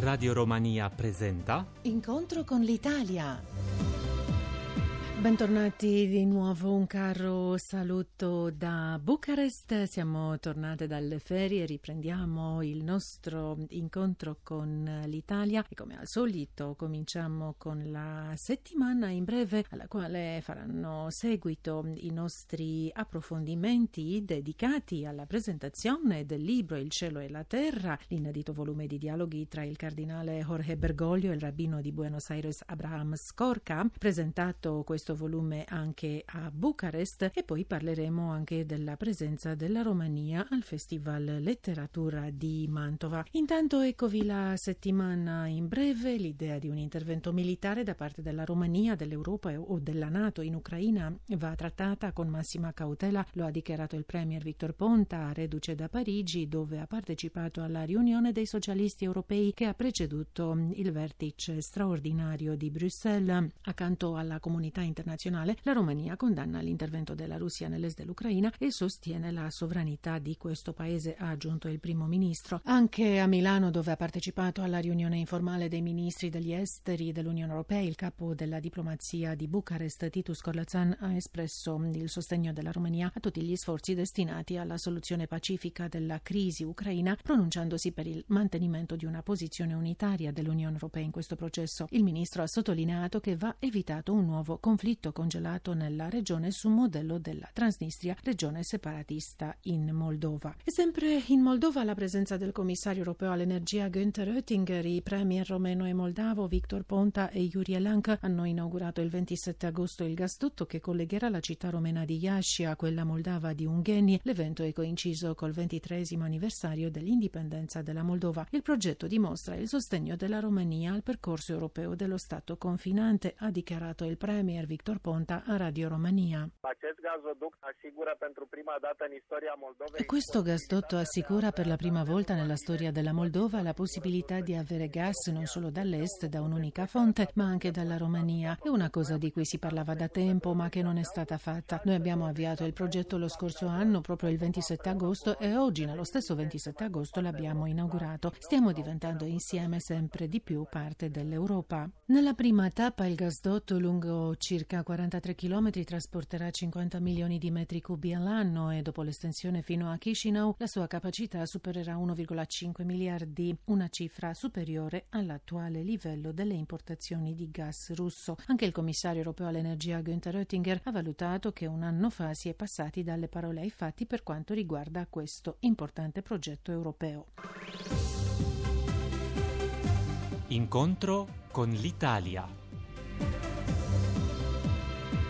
Radio Romania presenta Incontro con l'Italia. Bentornati di nuovo, un caro saluto da Bucarest. Siamo tornate dalle ferie, riprendiamo il nostro incontro con l'Italia e come al solito cominciamo con la settimana in breve alla quale faranno seguito i nostri approfondimenti dedicati alla presentazione del libro Il cielo e la terra, l'inedito volume di dialoghi tra il cardinale Jorge Bergoglio e il rabbino di Buenos Aires Abraham Skorka, presentato questo questo volume anche a Bucarest e poi parleremo anche della presenza della Romania al Festival Letteratura di Mantova. Intanto eccovi la settimana in breve, l'idea di un intervento militare da parte della Romania, dell'Europa o della Nato in Ucraina va trattata con massima cautela, lo ha dichiarato il Premier Victor Ponta, reduce da Parigi, dove ha partecipato alla riunione dei socialisti europei che ha preceduto il vertice straordinario di Bruxelles. Accanto alla comunità internazionale internazionale, la Romania condanna l'intervento della Russia nell'est dell'Ucraina e sostiene la sovranità di questo paese, ha aggiunto il primo ministro. Anche a Milano, dove ha partecipato alla riunione informale dei ministri degli esteri dell'Unione Europea, il capo della diplomazia di Bucarest, Titus Korlazan, ha espresso il sostegno della Romania a tutti gli sforzi destinati alla soluzione pacifica della crisi ucraina, pronunciandosi per il mantenimento di una posizione unitaria dell'Unione Europea in questo processo. Il ministro ha sottolineato che va evitato un nuovo conflitto conflitto congelato nella regione su modello della Transnistria, regione separatista in Moldova. E sempre in Moldova la presenza del commissario europeo all'energia Günther Oettinger, i premier romeno e moldavo Victor Ponta e Yuri Elank hanno inaugurato il 27 agosto il gasdotto che collegherà la città romena di Iași a quella moldava di Ungheni. L'evento è coinciso col 23 anniversario dell'indipendenza della Moldova. Il progetto dimostra il sostegno della Romania al percorso europeo dello Stato confinante, ha dichiarato il premier Victor Victor Ponta a Radio Romania. Questo gasdotto assicura per la prima volta nella storia della Moldova la possibilità di avere gas non solo dall'est da un'unica fonte, ma anche dalla Romania. È una cosa di cui si parlava da tempo, ma che non è stata fatta. Noi abbiamo avviato il progetto lo scorso anno, proprio il 27 agosto, e oggi, nello stesso 27 agosto, l'abbiamo inaugurato. Stiamo diventando insieme sempre di più parte dell'Europa. Nella prima tappa il gasdotto lungo circa circa 43 km trasporterà 50 milioni di metri cubi all'anno e dopo l'estensione fino a Chisinau la sua capacità supererà 1,5 miliardi, una cifra superiore all'attuale livello delle importazioni di gas russo. Anche il commissario europeo all'energia Günther Oettinger ha valutato che un anno fa si è passati dalle parole ai fatti per quanto riguarda questo importante progetto europeo. Incontro con l'Italia.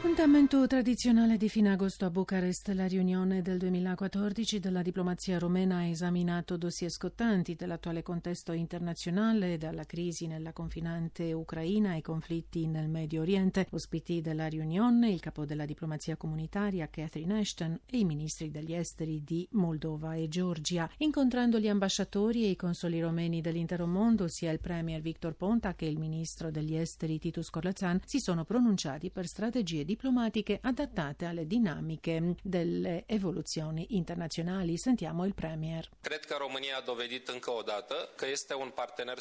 Appuntamento tradizionale di fine agosto a Bucarest. La riunione del 2014 della diplomazia romena ha esaminato dossier scottanti dell'attuale contesto internazionale, dalla crisi nella confinante Ucraina ai conflitti nel Medio Oriente. Ospiti della riunione il capo della diplomazia comunitaria Catherine Ashton e i ministri degli esteri di Moldova e Georgia. Incontrando gli ambasciatori e i consoli romeni dell'intero mondo, sia il premier Victor Ponta che il ministro degli esteri Titus Korlazan si sono pronunciati per strategie di diplomatiche adattate alle dinamiche delle evoluzioni internazionali. Sentiamo il Premier.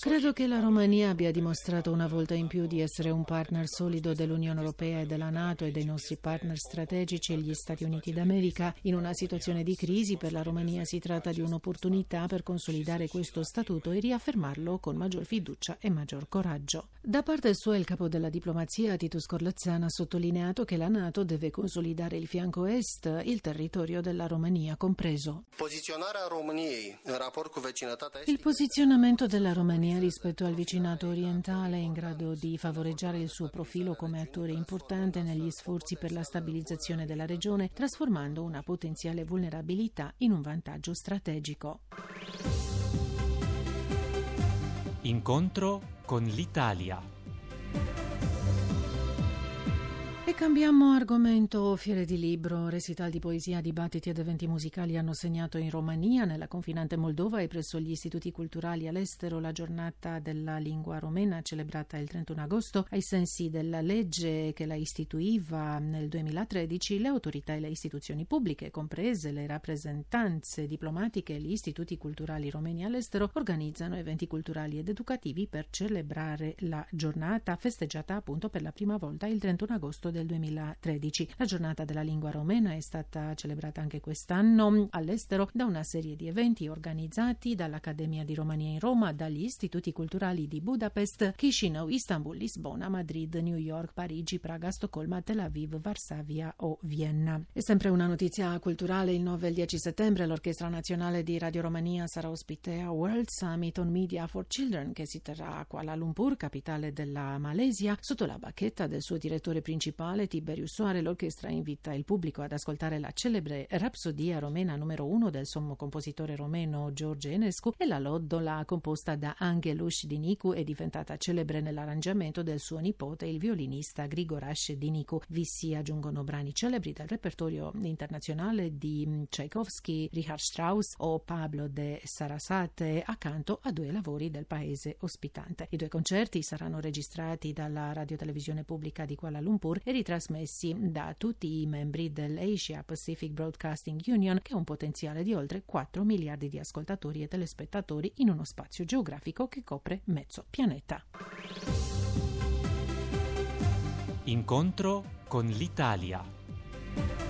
Credo che la Romania abbia dimostrato una volta in più di essere un partner solido dell'Unione Europea e della Nato e dei nostri partner strategici gli Stati Uniti d'America. In una situazione di crisi per la Romania si tratta di un'opportunità per consolidare questo statuto e riaffermarlo con maggior fiducia e maggior coraggio. Da parte sua il capo della diplomazia Titus Corlazzana ha sottolineato che la Nato deve consolidare il fianco est, il territorio della Romania compreso. Il posizionamento della Romania rispetto al vicinato orientale è in grado di favoreggiare il suo profilo come attore importante negli sforzi per la stabilizzazione della regione, trasformando una potenziale vulnerabilità in un vantaggio strategico. Incontro con l'Italia. E cambiamo argomento. Fiere di libro, recital di poesia, dibattiti ed eventi musicali hanno segnato in Romania, nella confinante Moldova e presso gli istituti culturali all'estero la giornata della lingua romena celebrata il 31 agosto ai sensi della legge che la istituiva nel 2013 le autorità e le istituzioni pubbliche, comprese le rappresentanze diplomatiche e gli istituti culturali romeni all'estero, organizzano eventi culturali ed educativi per celebrare la giornata festeggiata appunto per la prima volta il 31 agosto del 2013. La giornata della lingua romena è stata celebrata anche quest'anno all'estero da una serie di eventi organizzati dall'Accademia di Romania in Roma, dagli istituti culturali di Budapest, Chisinau, Istanbul, Lisbona, Madrid, New York, Parigi, Praga, Stoccolma, Tel Aviv, Varsavia o Vienna. E sempre una notizia culturale, il 9 e il 10 settembre l'Orchestra Nazionale di Radio Romania sarà ospite a World Summit on Media for Children che si terrà a Kuala Lumpur, capitale della Malesia, sotto la bacchetta del suo direttore principale principale Tiberius Soare, l'orchestra invita il pubblico ad ascoltare la celebre Rapsodia romena numero uno del sommo compositore romeno George Enescu e la loddola composta da Angelus Dinicu è diventata celebre nell'arrangiamento del suo nipote, il violinista Grigorash Dinicu. Vi si aggiungono brani celebri del repertorio internazionale di Tchaikovsky, Richard Strauss o Pablo de Sarasate accanto a due lavori del paese ospitante. I due concerti saranno registrati dalla radiotelevisione pubblica di Kuala Lumpur e ritrasmessi da tutti i membri dell'Asia Pacific Broadcasting Union, che ha un potenziale di oltre 4 miliardi di ascoltatori e telespettatori in uno spazio geografico che copre mezzo pianeta. Incontro con l'Italia.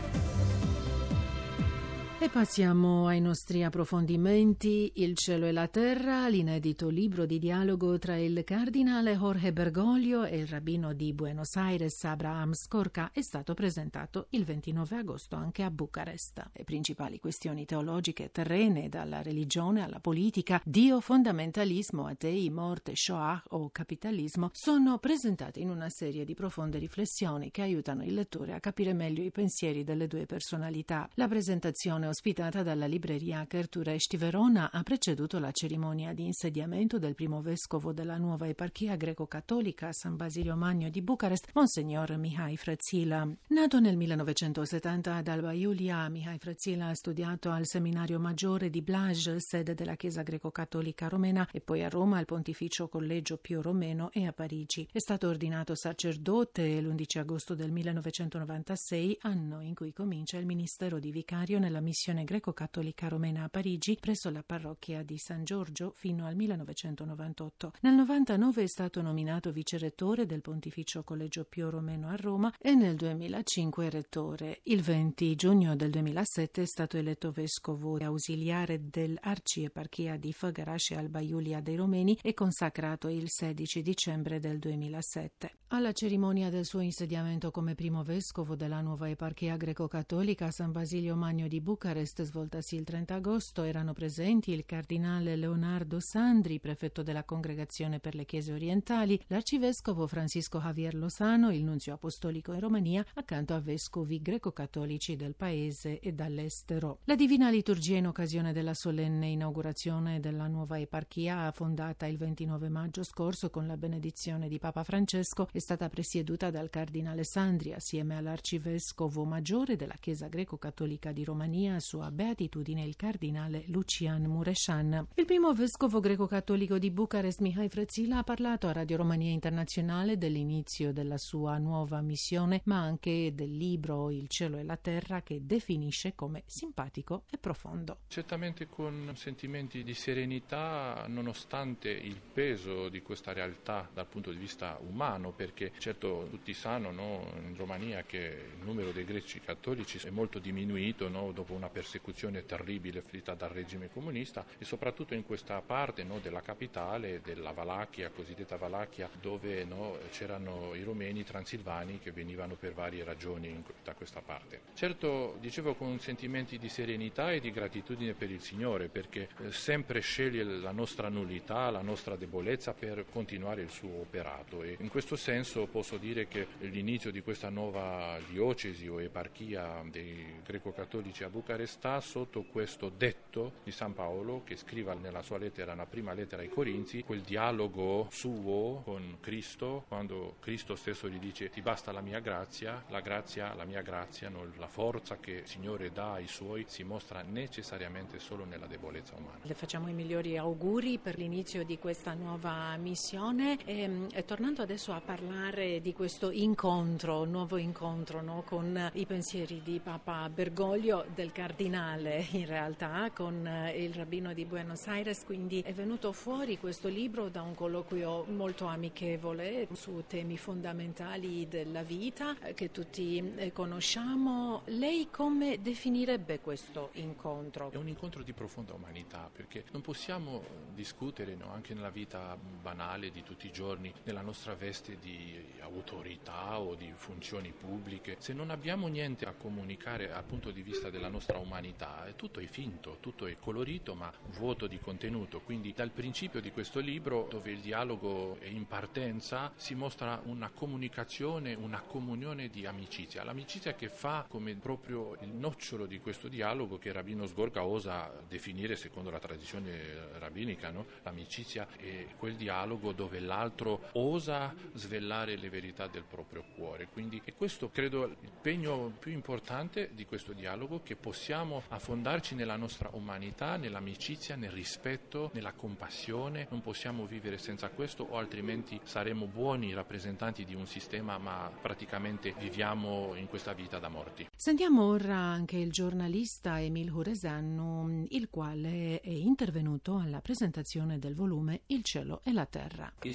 E passiamo ai nostri approfondimenti. Il cielo e la terra, l'inedito libro di dialogo tra il cardinale Jorge Bergoglio e il rabbino di Buenos Aires Abraham Scorca è stato presentato il 29 agosto anche a Bucarest. Le principali questioni teologiche terrene, dalla religione alla politica, Dio, fondamentalismo, atei, morte, Shoah o capitalismo, sono presentate in una serie di profonde riflessioni che aiutano il lettore a capire meglio i pensieri delle due personalità. La presentazione ospitata dalla libreria Kerturești Verona, ha preceduto la cerimonia di insediamento del primo vescovo della nuova eparchia greco-cattolica San Basilio Magno di Bucarest, Monsignor Mihai Frezzila. Nato nel 1970 ad Alba Iulia, Mihai Frezzila ha studiato al seminario maggiore di Blaj, sede della Chiesa greco-cattolica romena, e poi a Roma al Pontificio Collegio Pio Romeno e a Parigi. È stato ordinato sacerdote l'11 agosto del 1996, anno in cui comincia il ministero di vicario nella missione missione greco-cattolica romena a Parigi presso la parrocchia di San Giorgio fino al 1998. Nel 99 è stato nominato vicerettore del Pontificio Collegio Pio Romeno a Roma e nel 2005 rettore. Il 20 giugno del 2007 è stato eletto vescovo ausiliare dell'arcieparchia di Făgăraș e Alba Iulia dei Romeni e consacrato il 16 dicembre del 2007. Alla cerimonia del suo insediamento come primo vescovo della nuova eparchia greco-cattolica San Basilio Magno di Bucarest Bucarest, svoltasi il 30 agosto, erano presenti il cardinale Leonardo Sandri, prefetto della Congregazione per le Chiese Orientali, l'arcivescovo Francisco Javier Lozano, il nunzio apostolico in Romania, accanto a vescovi greco-cattolici del paese e dall'estero. La Divina Liturgia in occasione della solenne inaugurazione della nuova eparchia, fondata il 29 maggio scorso con la benedizione di Papa Francesco, è stata presieduta dal cardinale Sandri assieme all'arcivescovo maggiore della Chiesa greco-cattolica di Romania, sua beatitudine il cardinale Lucian Mureșan. Il primo vescovo greco-cattolico di Bucarest, Mihai Frezzila, ha parlato a Radio Romania Internazionale dell'inizio della sua nuova missione, ma anche del libro Il cielo e la terra che definisce come simpatico e profondo. Certamente con sentimenti di serenità, nonostante il peso di questa realtà dal punto di vista umano, perché certo tutti sanno no, in Romania che il numero dei greci cattolici è molto diminuito no, dopo una persecuzione terribile afflitta dal regime comunista e soprattutto in questa parte no, della capitale, della Valacchia, cosiddetta Valacchia, dove no, c'erano i romeni transilvani che venivano per varie ragioni in, da questa parte. Certo, dicevo con sentimenti di serenità e di gratitudine per il Signore, perché eh, sempre sceglie la nostra nullità, la nostra debolezza per continuare il suo operato e in questo senso posso dire che l'inizio di questa nuova diocesi o eparchia dei greco-cattolici a Bucarest Bucarestà sotto questo detto di San Paolo che scrive nella sua lettera, nella prima lettera ai Corinzi, quel dialogo suo con Cristo, quando Cristo stesso gli dice ti basta la mia grazia, la grazia, la mia grazia, no? la forza che il Signore dà ai suoi si mostra necessariamente solo nella debolezza umana. Le facciamo i migliori auguri per l'inizio di questa nuova missione e, e tornando adesso a parlare di questo incontro, nuovo incontro no? con i pensieri di Papa Bergoglio, del cardinale in realtà, con eh, il rabbino di Buenos Aires, quindi è venuto fuori questo libro da un colloquio molto amichevole su temi fondamentali della vita eh, che tutti eh, conosciamo. Lei come definirebbe questo incontro? È un incontro di profonda umanità perché non possiamo discutere no, anche nella vita banale di tutti i giorni, nella nostra veste di autorità o di funzioni pubbliche, se non abbiamo niente a comunicare dal punto di vista della nostra umanità, tutto è finto, tutto è colorito ma vuoto di contenuto. Quindi dal principio di questo libro, dove il dialogo è in partenza, si mostra una comunicazione, una comunione di amicizia. L'amicizia che fa come proprio il nocciolo di questo dialogo che Rabbino Sgorga osa definire secondo la tradizione rabbinica, no? l'amicizia è quel dialogo dove l'altro osa svelare le verità del proprio cuore. Quindi è questo credo il pegno più importante di questo dialogo che possiamo affondarci nella nostra umanità, nell'amicizia, nel rispetto, nella compassione. Non possiamo vivere senza questo o altrimenti saremo buoni rappresentanti di un sistema ma praticamente viviamo in questa vita da morti. Sentiamo ora anche il giornalista Emil Huresannu, il quale è intervenuto alla presentazione del volume Il cielo e la terra. È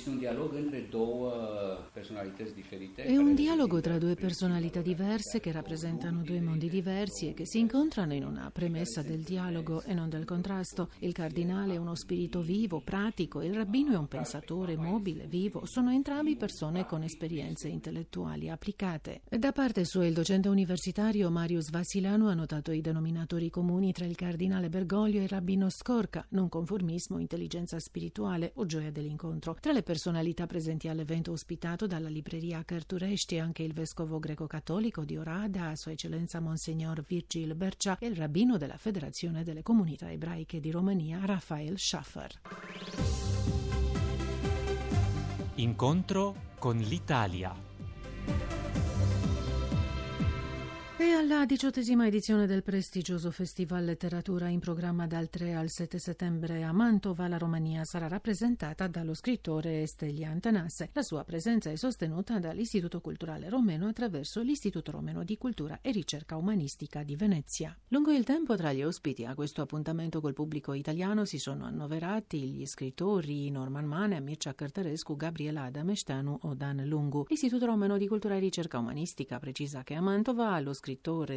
un dialogo tra due personalità diverse che rappresentano due mondi diversi e che si incontrano in una premessa del dialogo e non del contrasto. Il cardinale è uno spirito vivo, pratico, il rabbino è un pensatore mobile, vivo. Sono entrambi persone con esperienze intellettuali applicate. Da parte sua il docente universitario Marius Vassilano ha notato i denominatori comuni tra il cardinale Bergoglio e il rabbino Scorca, non conformismo, intelligenza spirituale o gioia dell'incontro. Tra le personalità presenti all'evento ospitato dalla libreria Carturesti anche il vescovo greco-cattolico di Orada, Sua Eccellenza Monsignor Virgil Bercia e il rabbino della Federazione delle Comunità Ebraiche di Romania, Rafael Schaffer. Incontro con l'Italia. E alla diciottesima edizione del prestigioso Festival Letteratura in programma dal 3 al 7 settembre a Mantova, la Romania sarà rappresentata dallo scrittore Stelian Tanasse. La sua presenza è sostenuta dall'Istituto Culturale Romeno attraverso l'Istituto Romeno di Cultura e Ricerca Umanistica di Venezia. Lungo il tempo tra gli ospiti a questo appuntamento col pubblico italiano si sono annoverati gli scrittori Norman Mane, Mircea Cărtărescu, Gabriela Adamestanu o Dan Lungu. L'Istituto Romeno di Cultura e Ricerca Umanistica precisa che a Mantova lo scrittore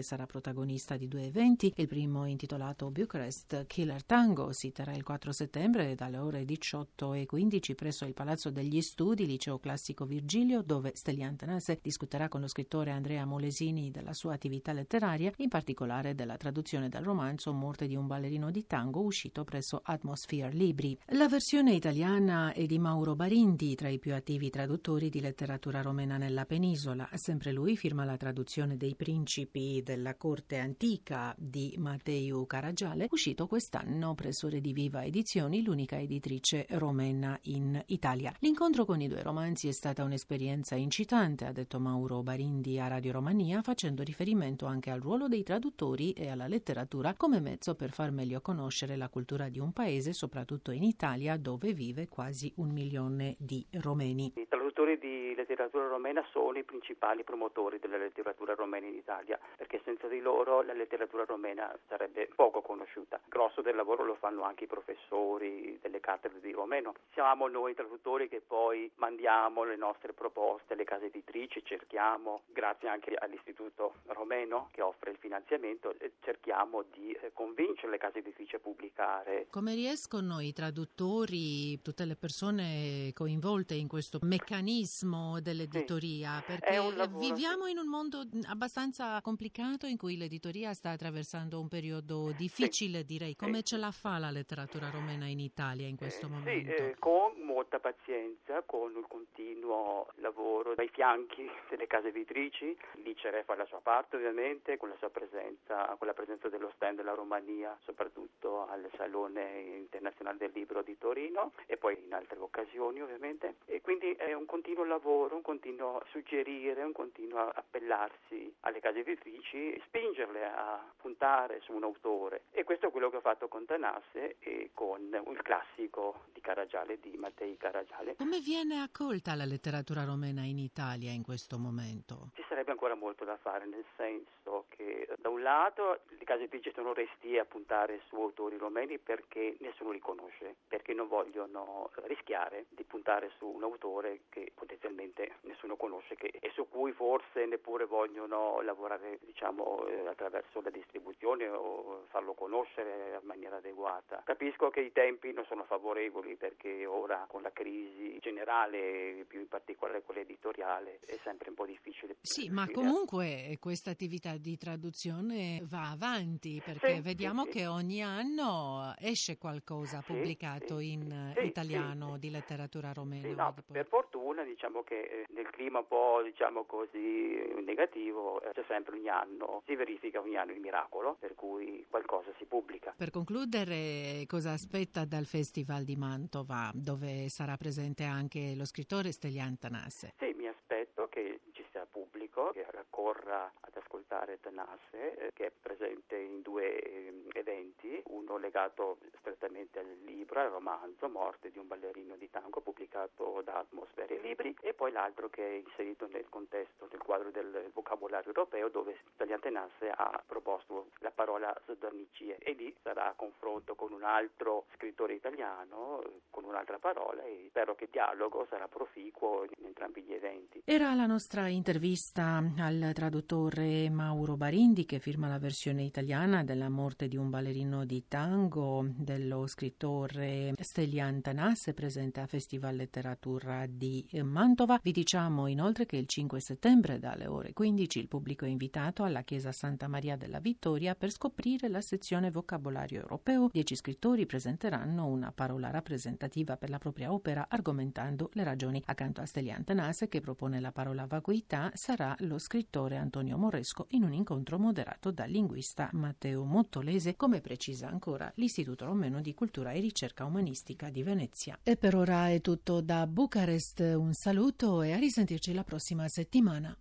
sarà protagonista di due eventi. Il primo intitolato Bucharest Killer Tango si terrà il 4 settembre dalle ore 18 e 15 presso il Palazzo degli Studi, Liceo Classico Virgilio, dove Stelian Tenase discuterà con lo scrittore Andrea Molesini della sua attività letteraria, in particolare della traduzione del romanzo Morte di un ballerino di tango uscito presso Atmosphere Libri. La versione italiana è di Mauro Barindi, tra i più attivi traduttori di letteratura romena nella penisola. Sempre lui firma la traduzione dei principi della corte antica di Matteo Caragiale, uscito quest'anno presso Rediviva Edizioni, l'unica editrice romena in Italia. L'incontro con i due romanzi è stata un'esperienza incitante, ha detto Mauro Barindi a Radio Romania, facendo riferimento anche al ruolo dei traduttori e alla letteratura come mezzo per far meglio conoscere la cultura di un paese, soprattutto in Italia, dove vive quasi un milione di romeni. I traduttori di letteratura romena sono i principali promotori della letteratura romena in Italia, perché senza di loro la letteratura romena sarebbe poco conosciuta. Il grosso del lavoro lo fanno anche i professori delle cattedre di romeno. Siamo noi traduttori che poi mandiamo le nostre proposte alle case editrici, cerchiamo, grazie anche all'Istituto Romeno che offre il finanziamento, cerchiamo di convincere le case editrici a pubblicare. Come riescono i traduttori, tutte le persone coinvolte in questo meccanismo dell'editoria? Sì. Perché viviamo in un mondo abbastanza complicato in cui l'editoria sta attraversando un periodo difficile, sì. direi. Come sì. ce la fa la letteratura romena in Italia in questo eh, momento? Sì, eh, con molta pazienza, con il continuo lavoro dai fianchi delle case editrici. L'ICERE fa la sua parte ovviamente, con la sua presenza, con la presenza dello stand della Romania, soprattutto al Salone Internazionale del Libro di Torino e poi in altre occasioni ovviamente. E quindi è un continuo lavoro, un continuo suggerire, un continuo appellarsi alle case editrici, spingerle a puntare su un autore. E questo è quello che ho fatto con Tanasse e con il classico di Caragiale, di Mattei Caragiale. Come viene accolta la letteratura romena in Italia in questo momento? Ci sarebbe ancora molto da fare, nel senso che da un lato le case editrici sono restie a puntare su autori romeni perché nessuno li conosce, perché non vogliono rischiare di puntare su un autore che potenzialmente nessuno conosce che, e su cui forse neppure vogliono lavorare diciamo, eh, attraverso la distribuzione o farlo conoscere in maniera adeguata. Capisco che i tempi non sono favorevoli perché ora con la crisi generale, più in particolare quella editoriale, è sempre un po' difficile. Sì, ma comunque questa attività di traduzione va avanti perché sì, vediamo sì, che ogni anno esce qualcosa pubblicato in italiano di letteratura romena. No, per fortuna diciamo che eh, nel clima un po' diciamo così negativo eh, c'è sempre ogni anno, si verifica ogni anno il miracolo, per cui qualcosa si pubblica. Per concludere, cosa aspetta dal Festival di Mantova, dove sarà presente anche lo scrittore Stelian Tanasse? Sì, mi aspetto che ci sia pubblico, che raccorra ad ascoltare Tanasse, eh, che è presente in due eh, eventi, uno legato strettamente al libro, al romanzo Morte di un ballerino di tango pubblicato da Atmosfere Libri e poi l'altro che è inserito nel contesto, nel quadro del vocabolario europeo dove Stelian Tenasse ha proposto la parola sodornicie e lì sarà confronto con un altro scrittore italiano con un'altra parola e spero che il dialogo sarà proficuo in entrambi gli eventi. Era la nostra intervista al traduttore Mauro Barindi che firma la versione italiana della morte di un ballerino di tango dello scrittore Stelian Tanasse presente a Festival Letteratura di Mantova. Vi diciamo inoltre che il 5 settembre dalle ore 15 il pubblico è invitato alla Chiesa Santa Maria della Vittoria per scoprire la sezione vocabolario europeo. Dieci scrittori presenteranno una parola rappresentativa per la propria opera argomentando le ragioni. Accanto a Stelian Tanasse che propone la parola vacuità sarà lo scrittore Antonio Moresco in un incontro moderato dal linguista Matteo Mottolese, come precisa ancora l'Istituto Romeno di Cultura e Ricerca Umanistica di Venezia. E per ora è tutto da Bucarest, un saluto e a risentirci la prossima settimana.